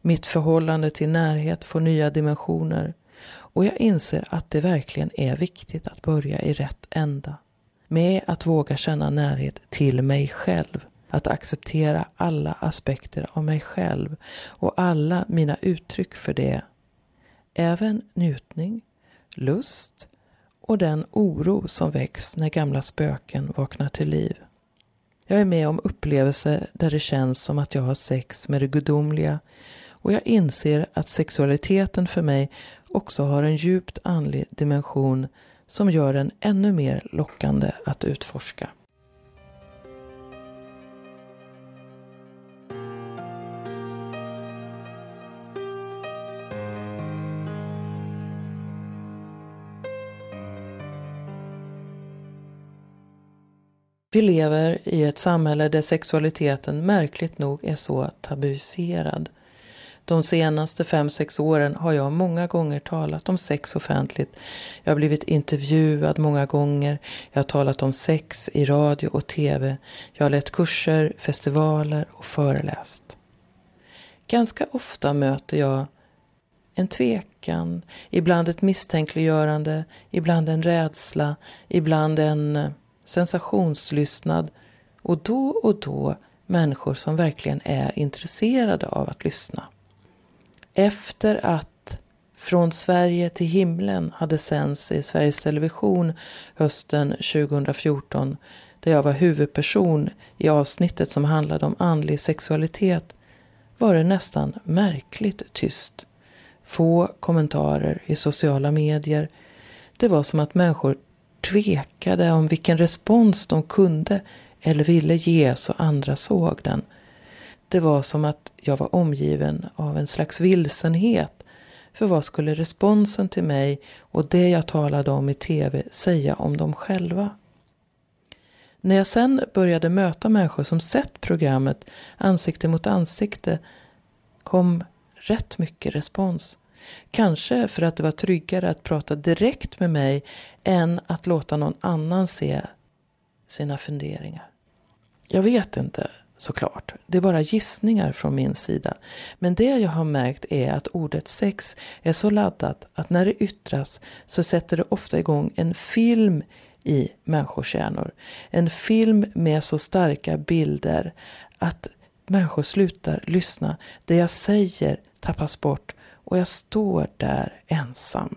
Mitt förhållande till närhet får nya dimensioner och jag inser att det verkligen är viktigt att börja i rätt ända. Med att våga känna närhet till mig själv att acceptera alla aspekter av mig själv och alla mina uttryck för det. Även njutning, lust och den oro som väcks när gamla spöken vaknar till liv. Jag är med om upplevelser där det känns som att jag har sex med det gudomliga och jag inser att sexualiteten för mig också har en djupt andlig dimension som gör den ännu mer lockande att utforska. Vi lever i ett samhälle där sexualiteten märkligt nog är så tabuiserad. De senaste fem sex åren har jag många gånger talat om sex offentligt. Jag har blivit intervjuad många gånger. Jag har talat om sex i radio och tv. Jag har lett kurser, festivaler och föreläst. Ganska ofta möter jag en tvekan, ibland ett misstänkliggörande, ibland en rädsla, ibland en sensationslystnad och då och då människor som verkligen är intresserade av att lyssna. Efter att Från Sverige till himlen hade sänds i Sveriges Television hösten 2014 där jag var huvudperson i avsnittet som handlade om andlig sexualitet var det nästan märkligt tyst. Få kommentarer i sociala medier. Det var som att människor tvekade om vilken respons de kunde eller ville ge så andra såg den. Det var som att jag var omgiven av en slags vilsenhet. För vad skulle responsen till mig och det jag talade om i tv säga om dem själva? När jag sen började möta människor som sett programmet ansikte mot ansikte kom rätt mycket respons. Kanske för att det var tryggare att prata direkt med mig än att låta någon annan se sina funderingar. Jag vet inte såklart. Det är bara gissningar från min sida. Men det jag har märkt är att ordet sex är så laddat att när det yttras så sätter det ofta igång en film i människors hjärnor. En film med så starka bilder att människor slutar lyssna. Det jag säger tappas bort och jag står där ensam.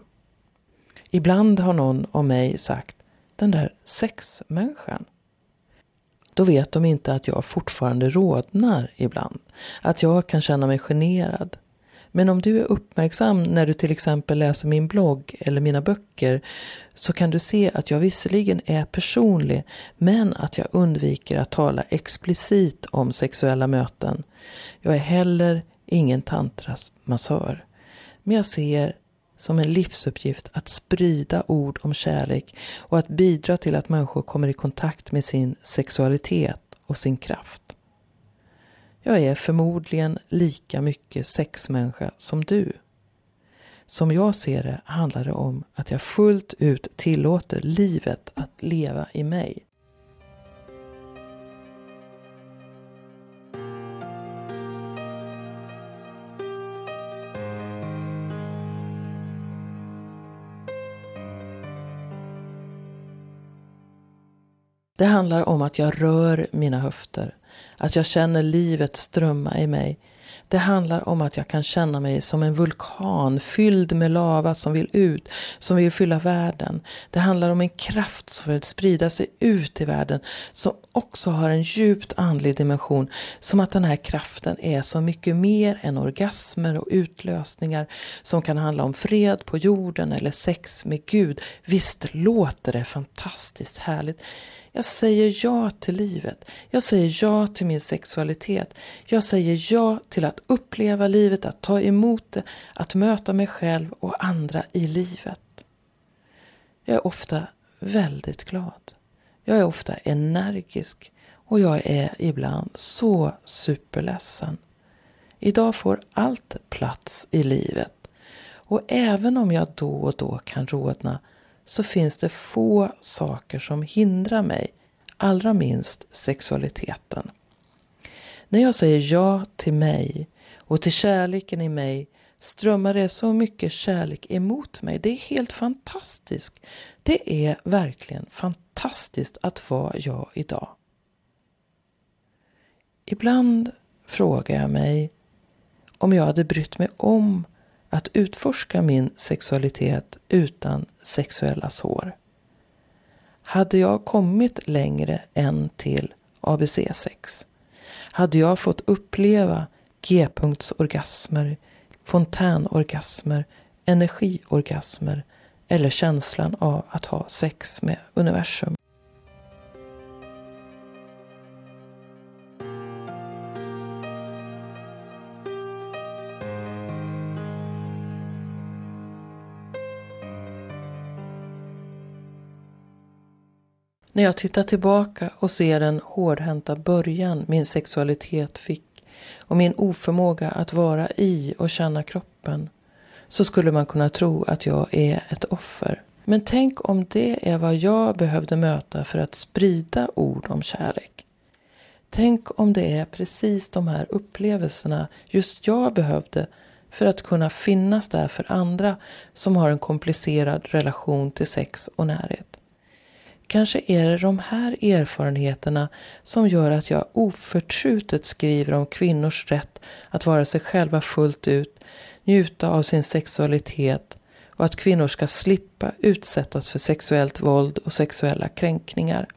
Ibland har någon om mig sagt den där sexmänniskan. Då vet de inte att jag fortfarande rodnar ibland. Att jag kan känna mig generad. Men om du är uppmärksam när du till exempel läser min blogg eller mina böcker så kan du se att jag visserligen är personlig men att jag undviker att tala explicit om sexuella möten. Jag är heller ingen tantrasmassör. Men jag ser som en livsuppgift att sprida ord om kärlek och att bidra till att människor kommer i kontakt med sin sexualitet och sin kraft. Jag är förmodligen lika mycket sexmänniska som du. Som jag ser det handlar det om att jag fullt ut tillåter livet att leva i mig. Det handlar om att jag rör mina höfter. Att jag känner livet strömma i mig. Det handlar om att jag kan känna mig som en vulkan fylld med lava som vill ut, som vill fylla världen. Det handlar om en kraft som vill sprida sig ut i världen, som också har en djupt andlig dimension. Som att den här kraften är så mycket mer än orgasmer och utlösningar som kan handla om fred på jorden eller sex med Gud. Visst låter det fantastiskt härligt. Jag säger ja till livet. Jag säger ja till min sexualitet. Jag säger ja till att uppleva livet, att ta emot det, att möta mig själv och andra i livet. Jag är ofta väldigt glad. Jag är ofta energisk och jag är ibland så superledsen. Idag får allt plats i livet. Och även om jag då och då kan rodna så finns det få saker som hindrar mig, allra minst sexualiteten. När jag säger ja till mig och till kärleken i mig strömmar det så mycket kärlek emot mig. Det är helt fantastiskt. Det är verkligen fantastiskt att vara jag idag. Ibland frågar jag mig om jag hade brytt mig om att utforska min sexualitet utan sexuella sår. hade jag kommit längre än till ABC6? Hade jag fått uppleva G-punktsorgasmer, fontänorgasmer, energiorgasmer eller känslan av att ha sex med universum? När jag tittar tillbaka och ser den hårdhänta början min sexualitet fick och min oförmåga att vara i och känna kroppen så skulle man kunna tro att jag är ett offer. Men tänk om det är vad jag behövde möta för att sprida ord om kärlek. Tänk om det är precis de här upplevelserna just jag behövde för att kunna finnas där för andra som har en komplicerad relation till sex och närhet. Kanske är det de här erfarenheterna som gör att jag oförtrutet skriver om kvinnors rätt att vara sig själva fullt ut, njuta av sin sexualitet och att kvinnor ska slippa utsättas för sexuellt våld och sexuella kränkningar.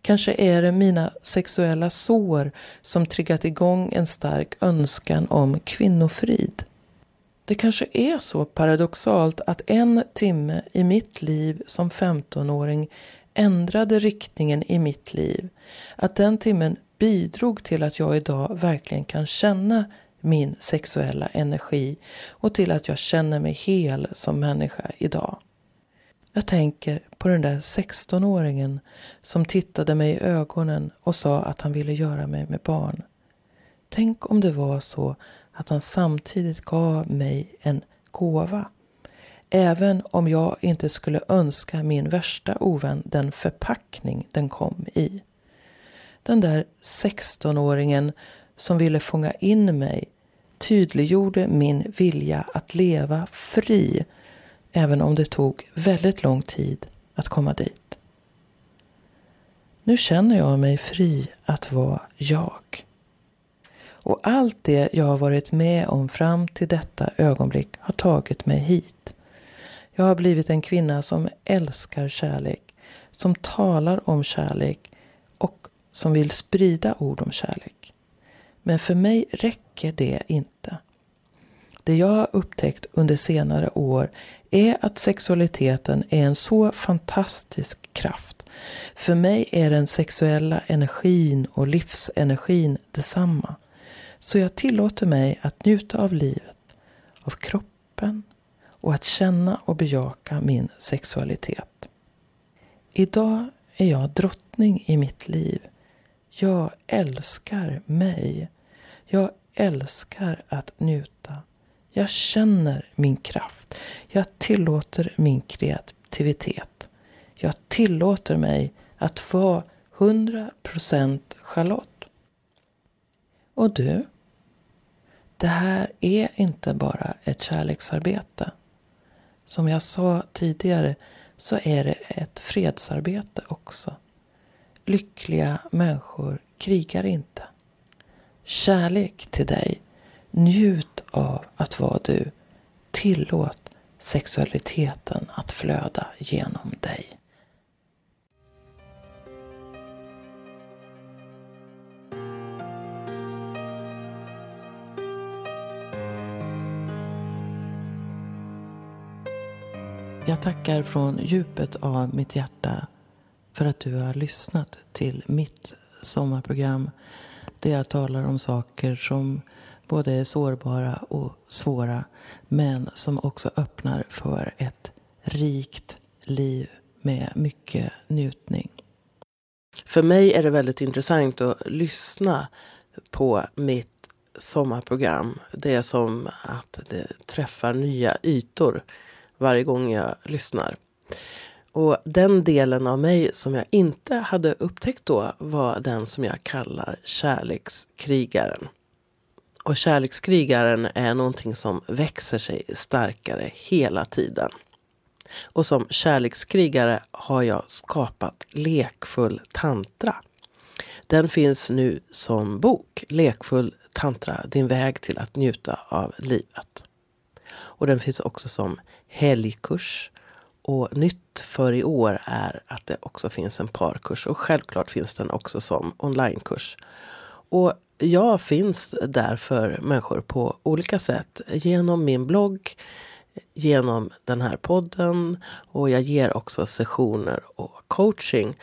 Kanske är det mina sexuella sår som triggat igång en stark önskan om kvinnofrid. Det kanske är så paradoxalt att en timme i mitt liv som 15-åring ändrade riktningen i mitt liv. Att den timmen bidrog till att jag idag verkligen kan känna min sexuella energi och till att jag känner mig hel som människa idag. Jag tänker på den där 16-åringen som tittade mig i ögonen och sa att han ville göra mig med barn. Tänk om det var så att han samtidigt gav mig en gåva Även om jag inte skulle önska min värsta ovän den förpackning den kom i. Den där 16-åringen som ville fånga in mig tydliggjorde min vilja att leva fri även om det tog väldigt lång tid att komma dit. Nu känner jag mig fri att vara jag. Och allt det jag har varit med om fram till detta ögonblick har tagit mig hit. Jag har blivit en kvinna som älskar kärlek, som talar om kärlek och som vill sprida ord om kärlek. Men för mig räcker det inte. Det jag har upptäckt under senare år är att sexualiteten är en så fantastisk kraft. För mig är den sexuella energin och livsenergin detsamma. Så jag tillåter mig att njuta av livet, av kroppen, och att känna och bejaka min sexualitet. Idag är jag drottning i mitt liv. Jag älskar mig. Jag älskar att njuta. Jag känner min kraft. Jag tillåter min kreativitet. Jag tillåter mig att vara 100% Charlotte. Och du? Det här är inte bara ett kärleksarbete. Som jag sa tidigare så är det ett fredsarbete också. Lyckliga människor krigar inte. Kärlek till dig. Njut av att vara du. Tillåt sexualiteten att flöda genom dig. Jag tackar från djupet av mitt hjärta för att du har lyssnat till mitt sommarprogram där jag talar om saker som både är sårbara och svåra men som också öppnar för ett rikt liv med mycket njutning. För mig är det väldigt intressant att lyssna på mitt sommarprogram. Det är som att det träffar nya ytor varje gång jag lyssnar. Och den delen av mig som jag inte hade upptäckt då var den som jag kallar kärlekskrigaren. Och kärlekskrigaren är någonting som växer sig starkare hela tiden. Och som kärlekskrigare har jag skapat Lekfull tantra. Den finns nu som bok, Lekfull tantra, din väg till att njuta av livet. Och den finns också som helgkurs Och nytt för i år är att det också finns en parkurs och självklart finns den också som onlinekurs. Och jag finns där för människor på olika sätt. Genom min blogg, genom den här podden och jag ger också sessioner och coaching.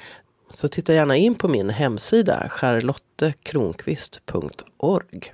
Så titta gärna in på min hemsida charlottekronqvist.org.